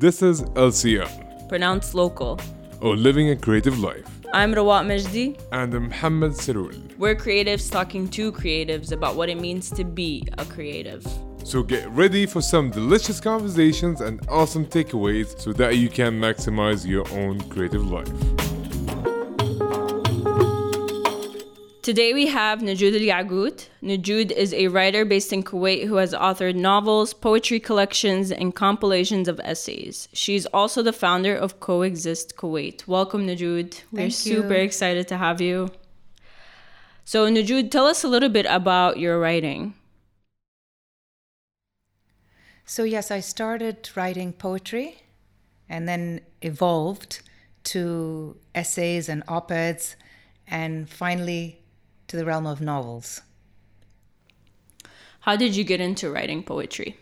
This is LCL, pronounced local. or Living a Creative Life. I'm Rawat Majdi. And I'm Mohammed Sarul. We're creatives talking to creatives about what it means to be a creative. So get ready for some delicious conversations and awesome takeaways so that you can maximize your own creative life. Today we have Najoud Al Yagout. Najoud is a writer based in Kuwait who has authored novels, poetry collections, and compilations of essays. She's also the founder of Coexist Kuwait. Welcome, Najoud. We're Thank super you. excited to have you. So, Najoud, tell us a little bit about your writing. So, yes, I started writing poetry and then evolved to essays and op eds and finally to the realm of novels. How did you get into writing poetry?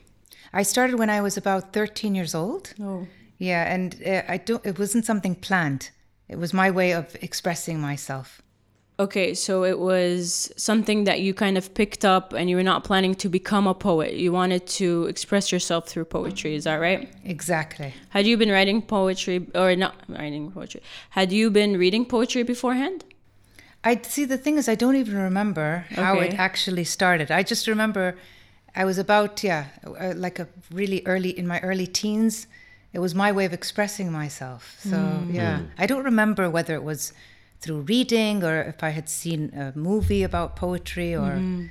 I started when I was about 13 years old. Oh. Yeah, and uh, I don't, it wasn't something planned, it was my way of expressing myself. Okay, so it was something that you kind of picked up and you were not planning to become a poet. You wanted to express yourself through poetry, is that right? Exactly. Had you been writing poetry or not writing poetry? Had you been reading poetry beforehand? I see the thing is I don't even remember how Okay. it actually started. I just remember I was about yeah, uh, like a really early in my early teens. It was my way of expressing myself. So mm. yeah, mm. I don't remember whether it was through reading or if I had seen a movie about poetry or mm-hmm.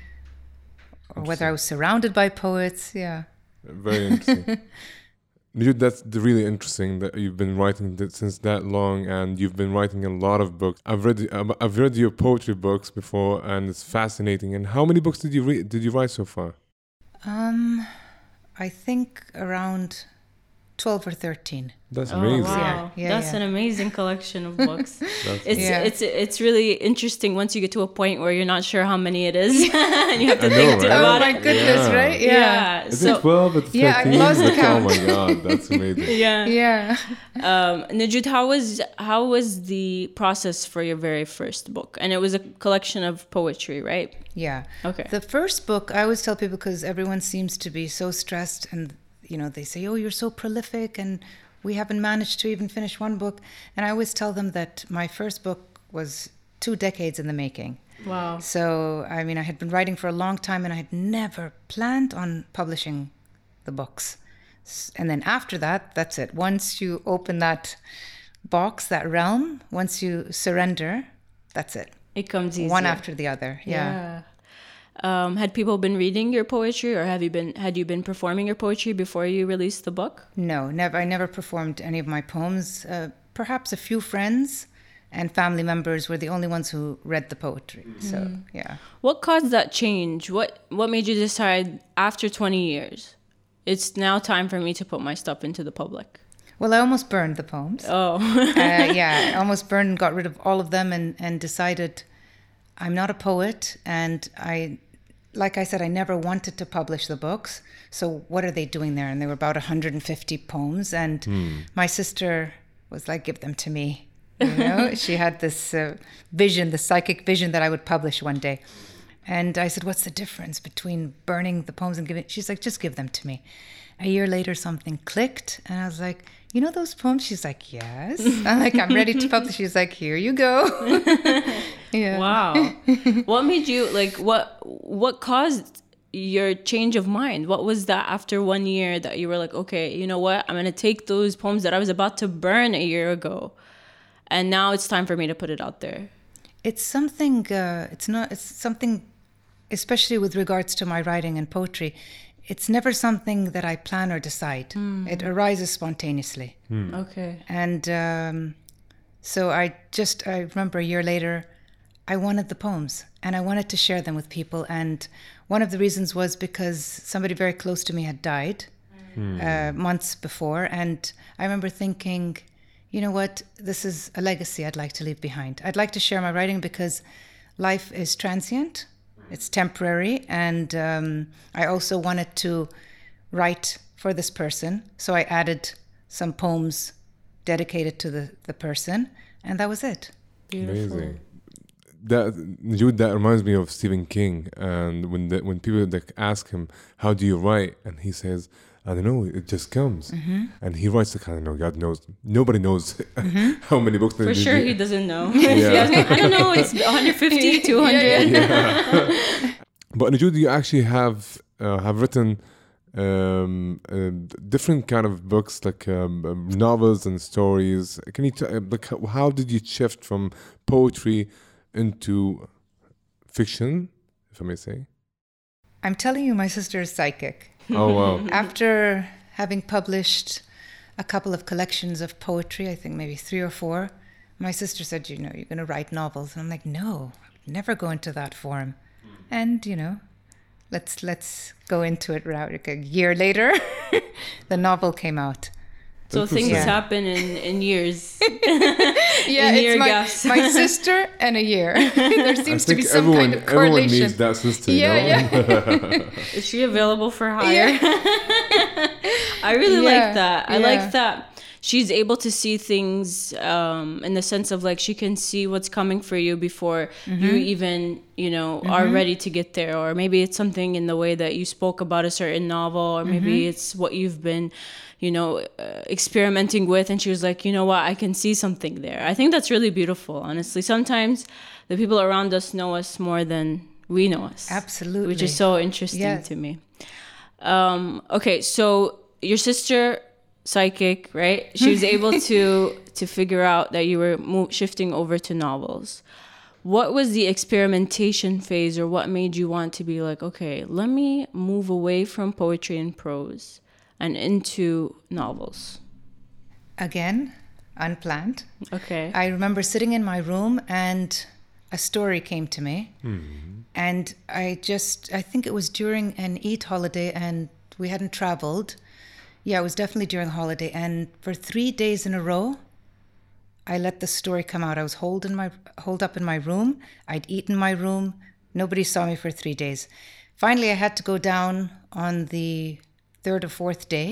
or whether I was surrounded by poets. Yeah. Very interesting. That's really interesting that you've been writing since that long, and you've been writing a lot of books. I've read I've read your poetry books before, and it's fascinating. And how many books did you? Did you write so far? Um I think around 12 or 13. That's Oh, amazing. wow. Yeah, That's yeah. an amazing collection of books. It's Yeah. it's it's really interesting once you get to a point where you're not sure how many it is and you have to I know, think right? about Oh my goodness, Yeah. right? Yeah. Yeah. Is So it twelve? It's Yeah, I thirteen. lost Like, oh my god, that's amazing. yeah. Yeah. Um, Najoud, how was how was the process for your very first book? And it was a collection of poetry, right? Yeah. Okay. The first book, I always tell people because everyone seems to be so stressed and, you know, they say, oh, you're so prolific and we haven't managed to even finish one book. And I always tell them that my first book was two decades in the making. Wow. So, I mean, I had been writing for a long time and I had never planned on publishing the books. And then after that, that's it. Once you open that box, that realm, once you surrender, that's it. It comes easy. One after the other. yeah. Um, had people been reading your poetry, or have you been had you been performing your poetry before you released the book? No, never. I never performed any of my poems. Uh, perhaps a few friends and family members were the only ones who read the poetry. So yeah, What caused that change? What what made you decide after twenty years, it's now time for me to put my stuff into the public? well, I almost burned the poems. Oh, uh, yeah, I almost burned and got rid of all of them, and and decided I'm not a poet, and I. Like I said, I never wanted to publish the books. So what are they doing there? And there were about 150 poems, and my sister was like, "Give them to me." You know, she had this uh, vision, the psychic vision that I would publish one day. And I said, "What's the difference between burning the poems and giving?" She's like, "Just give them to me." A year later, something clicked, and I was like, "You know those poems?" She's like, "Yes." I'm like, "I'm ready to publish." She's like, "Here you go." yeah. wow! what made you like? What what caused your change of mind? What was that after one year that you were like, okay, you know what? I'm gonna take those poems that I was about to burn a year ago, and now it's time for me to put it out there. It's something. Uh, it's not. It's something, especially with regards to my writing and poetry. It's never something that I plan or decide. It arises spontaneously. Okay. And um, so I just, I remember a year later, I wanted the poems and I wanted to share them with people. And one of the reasons was because somebody very close to me had died uh, months before. And I remember thinking, you know what, this is a legacy I'd like to leave behind. I'd like to share my writing because life is transient, it's temporary. And um, I also wanted to write for this person. So I added some poems dedicated to the, the person, and that was it. Amazing. That Jude, that reminds me of Stephen King. And when the, when people like, ask him, "How do you write?" and he says, I don't know, it just comes. Mm-hmm. And he writes like, I don't know, God knows, nobody knows how many books. For sure, he doesn't know. Yeah. I don't know. It's 150, 200. But Najoud, you actually have uh, have written um, uh, different kind of books, like um, um, novels and stories. Can you t- uh, like how, how did you shift from poetry into fiction, if I may say? I'm telling you, my sister is psychic. Oh wow! After having published a couple of collections of poetry, I think maybe three or four, my sister said, You know, you're going to write novels. And I'm like, No, never go into that form. And, you know, let's let's go into it right a year later the novel came out So things Interesting. happen in, in years. yeah In your it's my, gaps. my sister and a year there seems to be some everyone kind of correlation. everyone correlation needs that sister. yeah you know? yeah Is she available for hire? yeah I really Yeah, like that. I like that she's able to see things um, in the sense of like she can see what's coming for you before Mm-hmm. you even you know are ready to get there or maybe it's something in the way that you spoke about a certain novel or maybe Mm-hmm. it's what you've been you know uh, experimenting with and she was like you know what i can see something there i think that's really beautiful honestly sometimes the people around us know us more than we know us absolutely which is so interesting Yes. to me. Um, okay, so your sister, psychic, right? She was able to to figure out that you were mo- shifting over to novels. What was the experimentation phase, or what made you want to be like, okay, let me move away from poetry and prose and into novels? again unplanned Okay. I remember sitting in my room and a story came to me. Mm-hmm. And I just, I think it was during an Eid holiday and we hadn't traveled. Yeah, it was definitely during a holiday. And for three days in a row, I let the story come out. I was holed, in my, holed up in my room. I'd eaten in my room. Nobody saw me for three days. Finally, I had to go down on the third or fourth day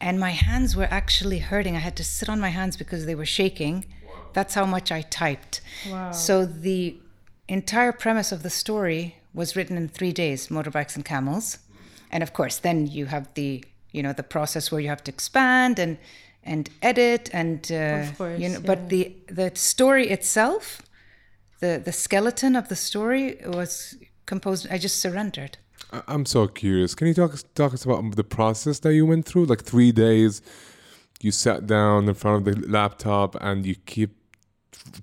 and my hands were actually hurting. I had to sit on my hands because they were shaking. That's how much I typed. Wow. So the entire premise of the story was written in three days: motorbikes and camels, and of course, then you have the you know the process where you have to expand and and edit and uh, Of course, you know. yeah. But the the story itself, the the skeleton of the story was composed. I just surrendered. I'm so curious. Can you talk talk us about the process that you went through? Like three days, you sat down in front of the laptop and you keep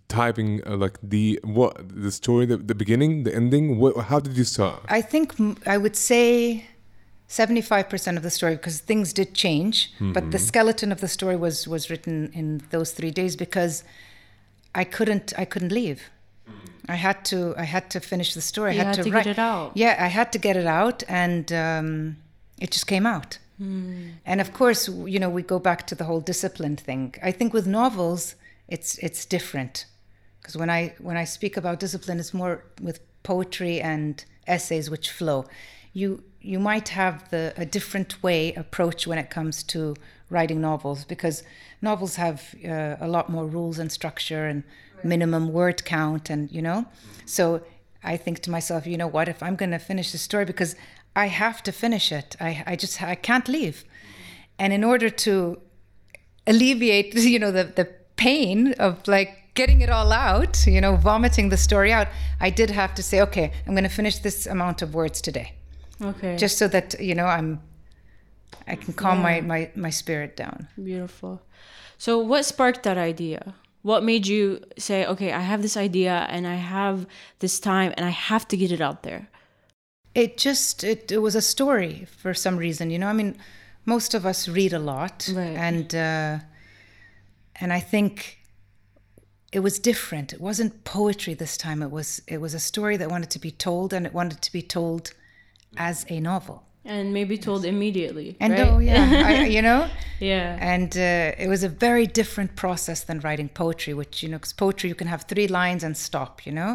typing uh, like the what the story, the, the beginning, the ending. What, how did you start? I think I would say 75% of the story because things did change, but the skeleton of the story was was written in those 3 days because I couldn't I couldn't leave. I had to I had to finish the story. You I had, had to get write. it out. Yeah, I had to get it out and um, it just came out. And of course, you know, we go back to the whole discipline thing. I think with novels, it's it's different because when I when I speak about discipline, it's more with poetry and essays which flow. You you might have the a different way approach when it comes to writing novels because novels have uh, a lot more rules and structure and minimum word count and you know. So I think to myself, you know what? If I'm going to finish the story because I have to finish it, I I just I can't leave, and in order to alleviate you know the the pain of like getting it all out you know vomiting the story out i did have to say okay i'm going to finish this amount of words today Okay. just so that you know i'm i can calm my, my my spirit down Beautiful. So, what sparked that idea? What made you say, okay, I have this idea and I have this time and I have to get it out there? it just it, it was a story for some reason you know i mean most of us read a lot Right. and uh and i think it was different it wasn't poetry this time it was it was a story that wanted to be told and it wanted to be told as a novel And maybe told immediately. and right? oh yeah I, you know Yeah. and uh, it was a very different process than writing poetry which you know because poetry you can have three lines and stop you know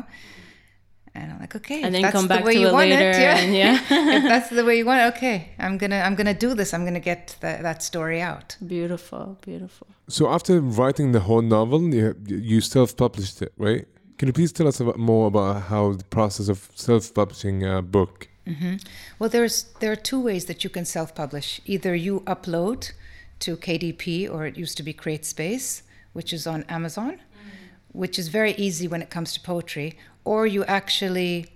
and i'm like okay And then that's come the back way to you it want later. it yeah, And yeah. if that's the way you want it okay i'm gonna i'm gonna do this i'm gonna get the, that story out beautiful. Beautiful. So after writing the whole novel, you, you self-published it, right? Can you please tell us about, more about how the process of self-publishing a book? Well, there's there are two ways that you can self-publish. Either you upload to KDP, or it used to be CreateSpace, which is on Amazon, which is very easy when it comes to poetry. Or you actually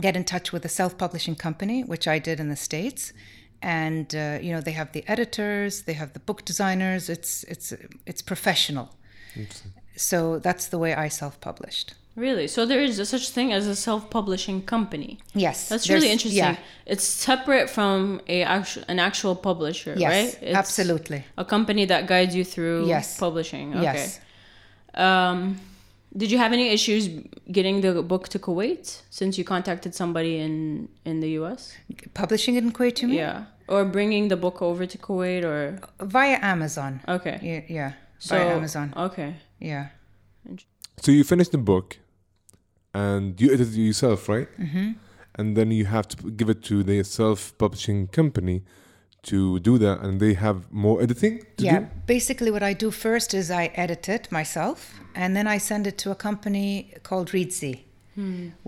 get in touch with a self-publishing company, which I did in the states, and uh, you know they have the editors, they have the book designers. It's it's it's professional. So that's the way I self-published. Really? So there is a such thing as a self-publishing company. Yes, That's really interesting. Yeah, It's separate from a actu- an actual publisher, yes, right? It's absolutely. A company that guides you through Yes. publishing. Okay. Yes. Um, did you have any issues getting the book to Kuwait since you contacted somebody in in the U.S.? Publishing it in Kuwait, you mean? Yeah, or bringing the book over to Kuwait, or Via Amazon. okay, Yeah, yeah. so via Amazon. Okay, Yeah. So you finished the book, and you edit it yourself, right? Mm-hmm. And then you have to give it to the self-publishing company to do that, and they have more editing to yeah. do. Basically, what I do first is I edit it myself, and then I send it to a company called Reedsy,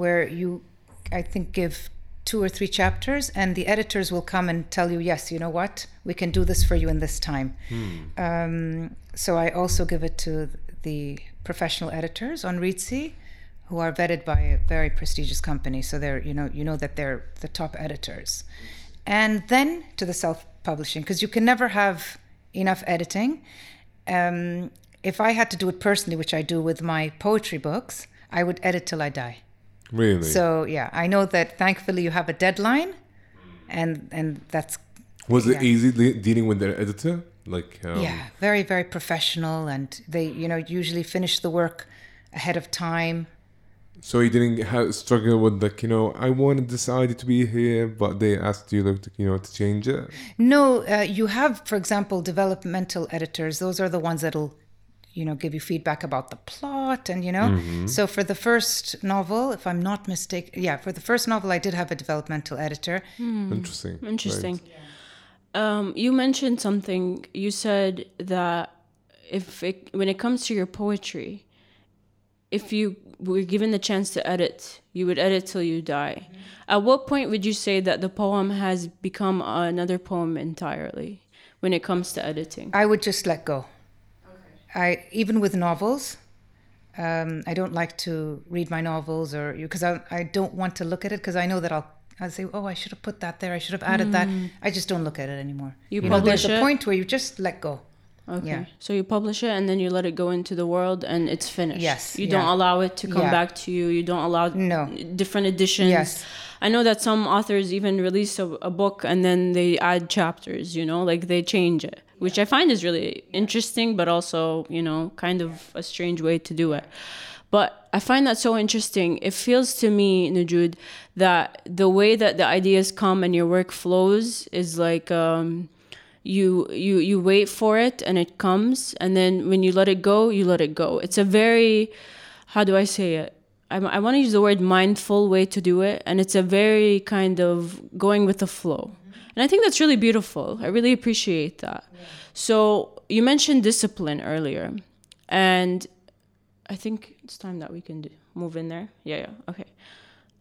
where you, I think, give two or three chapters, and the editors will come and tell you, yes, you know what, we can do this for you in this time. Um, so I also give it to the professional editors on Reedsy, who are vetted by a very prestigious company. So they're, you know, you know that they're the top editors, and then to the self-publishing because you can never have enough editing. Um, if I had to do it personally, which I do with my poetry books, I would edit till I die. Really? So yeah, I know that thankfully you have a deadline, and and that's was it easy de- dealing with the editor? Like, um, yeah very very professional, and they you know usually finish the work ahead of time. So you didn't have struggle with like you know I wanted this idea to be here, but they asked you like to, you know to change it. No, uh, you have, for example, developmental editors. Those are the ones that'll, you know, give you feedback about the plot and you know. So for the first novel, if I'm not mistaken, yeah, for the first novel, I did have a developmental editor. Interesting. Hmm. interesting. Um, you mentioned something. You said that if it, when it comes to your poetry, if you were given the chance to edit, you would edit till you die. At what point would you say that the poem has become another poem entirely when it comes to editing? I would just let go. I even with novels, um, I don't like to read my novels or because I I don't want to look at it because I know that I'll. I'll say, oh, I should have put that there. I should have added that. I just don't look at it anymore. You know, there's publish a point where you just let go. Okay. Yeah. So you publish it and then you let it go into the world and it's finished. Yes, You yeah. don't allow it to come Yeah. back to you. You don't allow No. different editions. Yes. I know that some authors even release a, a book and then they add chapters, you know, like they change it, which I find is really interesting, but also, you know, kind of a strange way to do it. But I find that so interesting. It feels to me, Najoud, that the way that the ideas come and your work flows is like um, you you you wait for it and it comes, and then when you let it go, you let it go. It's a very how do I say it? I, I want to use the word mindful way to do it, and it's a very kind of going with the flow. And I think that's really beautiful. I really appreciate that. So you mentioned discipline earlier, and I think it's time that we can do, move in there. Yeah, yeah. Okay.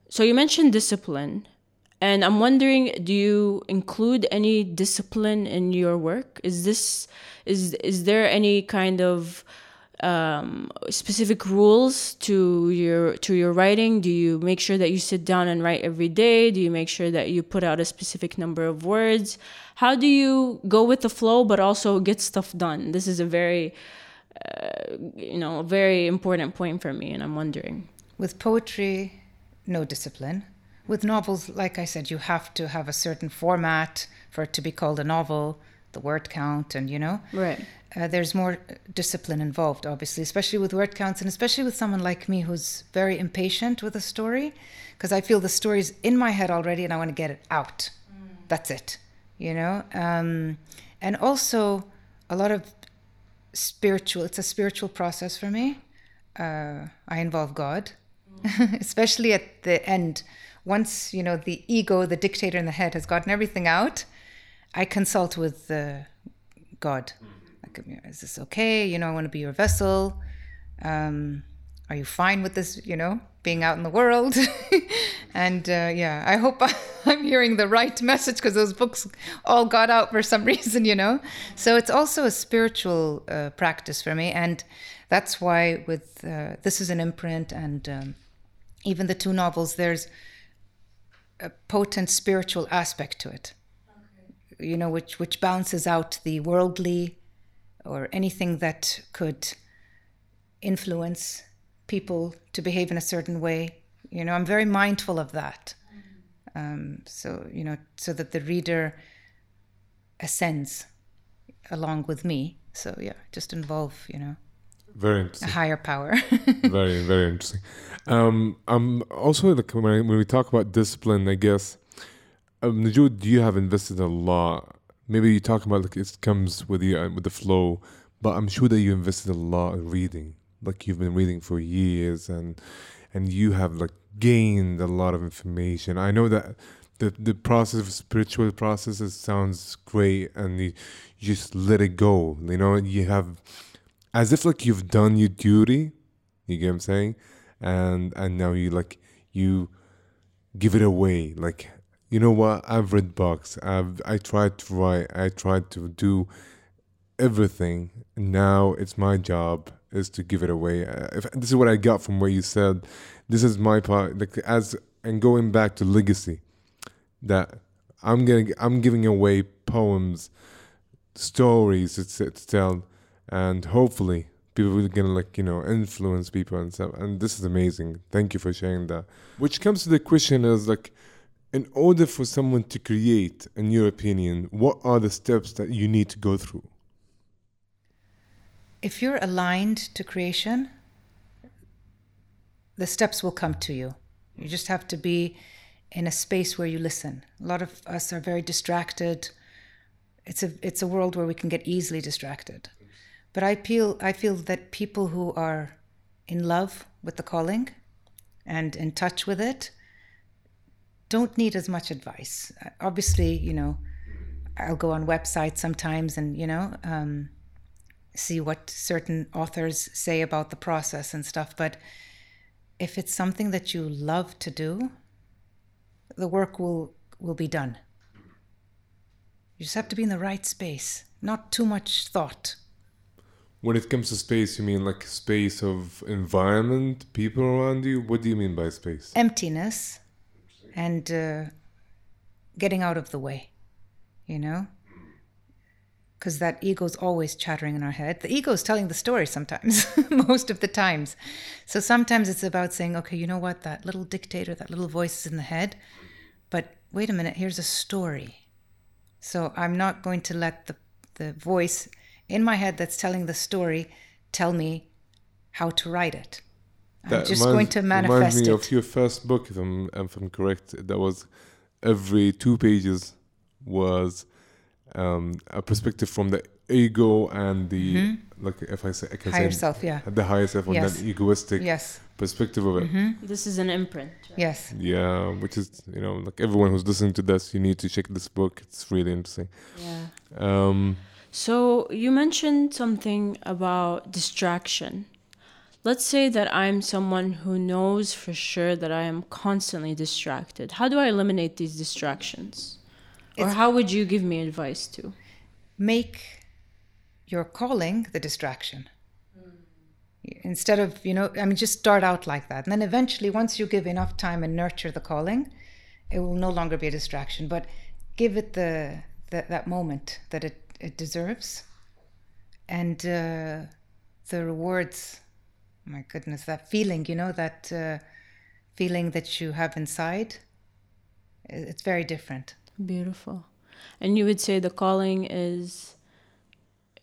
So you mentioned discipline, and I'm wondering, do you include any discipline in your work? Is this is is there any kind of um, specific rules to your to your writing? Do you make sure that you sit down and write every day? Do you make sure that you put out a specific number of words? How do you go with the flow but also get stuff done? This is a very uh, you know, a very important point for me, and I'm wondering. With poetry, no discipline. With novels, like I said, you have to have a certain format for it to be called a novel, the word count, and you know. Right. Uh, there's more discipline involved, obviously, especially with word counts, and especially with someone like me who's very impatient with a story, because I feel the story's in my head already and I want to get it out. That's it, you know. Um, and also, a lot of spiritual. It's a spiritual process for me. Uh, I involve God, especially at the end. Once you know the ego, the dictator in the head, has gotten everything out, I consult with uh, God. Like, is this okay? You know, I want to be your vessel. Um, are you fine with this? You know, being out in the world. and uh, yeah, I hope I'm hearing the right message because those books all got out for some reason, you know. So it's also a spiritual uh, practice for me, and that's why with uh, this is an imprint, and um, even the two novels, there's a potent spiritual aspect to it. You know, which which balances out the worldly or anything that could influence people to behave in a certain way. You know, I'm very mindful of that. Um, so you know, so that the reader ascends along with me. So yeah, just involve you know very a interesting. higher power. very very interesting. Um, I'm also like when, I, when we talk about discipline, I guess. Um, Najoud, you have invested a lot. Maybe you talk about like it comes with the uh, with the flow, but I'm sure that you invested a lot in reading. Like you've been reading for years, and and you have like gained a lot of information. I know that the the process of spiritual processes sounds great, and you, you just let it go. You know, you have as if like you've done your duty. You get what I'm saying? And and now you like you give it away. Like you know what? I've read books. I've I tried to write. I tried to do everything. Now it's my job is to give it away. Uh, if, this is what I got from what you said. This is my part. Like as and going back to legacy, that I'm getting. I'm giving away poems, stories to, to tell, and hopefully people will gonna like you know influence people and stuff. And this is amazing. Thank you for sharing that. Which comes to the question is like in order for someone to create, in your opinion, what are the steps that you need to go through? if you're aligned to creation, the steps will come to you. You just have to be in a space where you listen. A lot of us are very distracted. It's a it's a world where we can get easily distracted. But I feel I feel that people who are in love with the calling and in touch with it don't need as much advice. Obviously, you know, I'll go on websites sometimes and you know. Um, see what certain authors say about the process and stuff. But if it's something that you love to do, the work will will be done. You just have to be in the right space, not too much thought. When it comes to space, you mean like space of environment, people around you? What do you mean by space? Emptiness and uh, getting out of the way, you know? because that ego's always chattering in our head. The ego's telling the story sometimes, most of the times. So sometimes it's about saying, okay, you know what, that little dictator, that little voice is in the head, but wait a minute, here's a story. So I'm not going to let the, the voice in my head that's telling the story tell me how to write it. I'm That just reminds- going to manifest reminds manifest me it. of your first book, if I'm, if I'm correct. That was every two pages was um, a perspective from the ego and the like. If I say, I can Mm-hmm. Higher say self, yeah. the higher self, or Yes. that egoistic Yes, perspective of it. This is an imprint. right? yes. Yeah, which is you know like everyone who's listening to this, you need to check this book. It's really interesting. Yeah. Um, So you mentioned something about distraction. Let's say that I'm someone who knows for sure that I am constantly distracted. How do I eliminate these distractions? Or It's- how would you give me advice to? make your calling the distraction. Instead of, you know, I mean, just start out like that. And then eventually, once you give enough time and nurture the calling, it will no longer be a distraction. But give it the, the that moment that it, it deserves. And uh, the rewards, my goodness, that feeling, you know, that uh, feeling that you have inside, it's very different. Beautiful. And you would say the calling is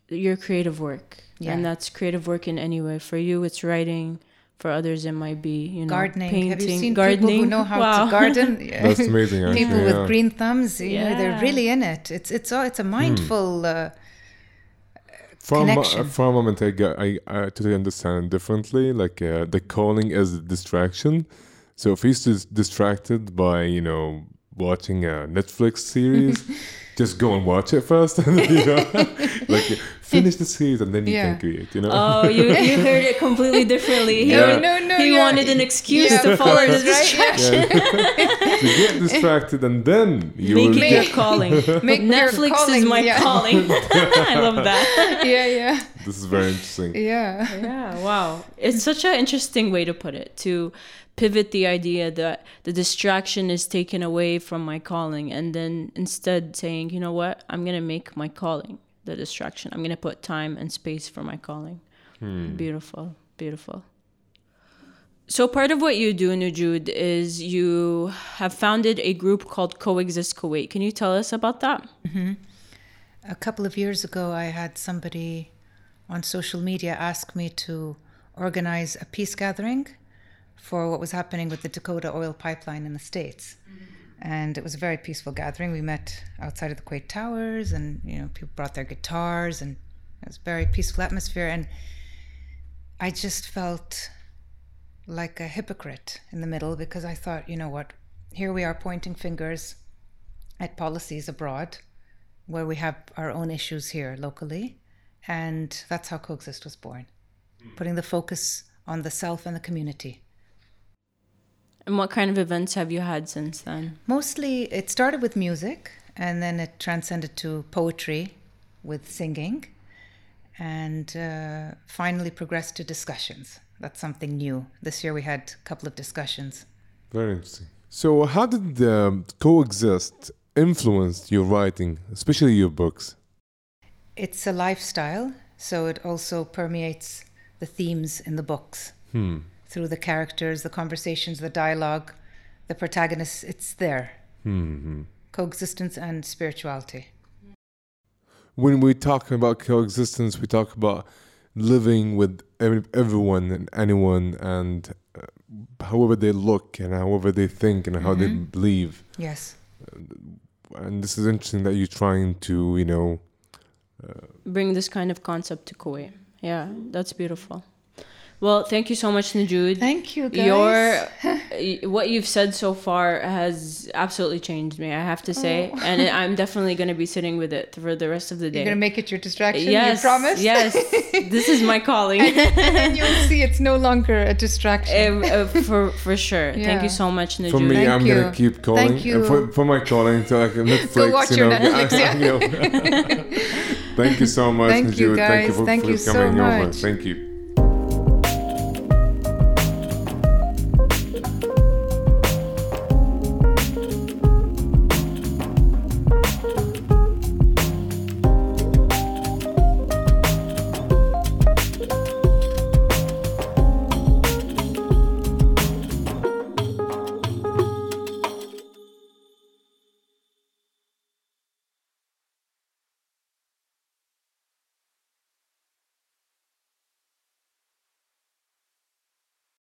your creative work. Yeah. And that's creative work in any way. For you, it's writing. For others, it might be, you know, gardening. painting. Have you seen gardening. people who know how Wow. to garden? that's amazing. Actually, people yeah. with green thumbs, you know, they're really in it. It's it's all it's a mindful. Uh, for a, connection. for a moment I got I, I totally understand differently like uh, the calling is a distraction so if he's just distracted by you know watching a Netflix series just go and watch it first you know like finish the series and then you Yeah. can create. You know. Oh, you, you heard it completely differently. He, Yeah. No, no, he yeah. wanted an excuse Yeah, to of follow the distraction. To get distracted and then you Make will it get. your calling. Make your Netflix is my yeah. calling. I love that. yeah, yeah, This is very interesting. yeah. Yeah, wow. It's such an interesting way to put it to pivot the idea that the distraction is taken away from my calling and then instead saying, you know what, I'm going to make my calling the distraction. I'm going to put time and space for my calling. Hmm. Beautiful, beautiful. So part of what you do, Najoud, is you have founded a group called Coexist Kuwait. Can you tell us about that? Mm-hmm. A couple of years ago, I had somebody on social media ask me to organize a peace gathering for what was happening with the Dakota oil pipeline in the States. Mm-hmm. And it was a very peaceful gathering. We met outside of the Kuwait Towers, and you know, people brought their guitars, and it was a very peaceful atmosphere. And I just felt like a hypocrite in the middle because I thought, you know what, here we are pointing fingers at policies abroad where we have our own issues here locally. And that's how Coexist was born, hmm. putting the focus on the self and the community. And what kind of events have you had since then? Mostly, it started with music and then it transcended to poetry with singing and uh, finally progressed to discussions. That's something new. This year we had a couple of discussions. Very interesting. So, how did um, coexist influence your writing, especially your books? It's a lifestyle, so it also permeates the themes in the books Hmm. Through the characters, the conversations, the dialogue, the protagonists. It's there. Hmm. Coexistence and spirituality. When we talk about coexistence, we talk about living with everyone and anyone, and uh, however they look and however they think and how they Mhm. believe. Yes. And this is interesting that you're trying to, you know, bring this kind of concept to Kuwait. Yeah, that's beautiful. Well, thank you so much, Najoud. Thank you, guys. Your what you've said so far has absolutely changed me. I have to say, Oh. and I'm definitely going to be sitting with it for the rest of the day. You're gonna make it your distraction. yes, You promise? yes, this is my calling. and you'll see it's no longer a distraction. Uh, uh, for for sure. Thank you so much, Najoud. for me, Thank I'm you. gonna keep calling. Thank you. And for, for my calling to like Netflix, watch you your know. Netflix, yeah. you know. Thank you so much, Thank you, Najoud. Thank you guys. for, Thank for you so coming over. much. Thank you.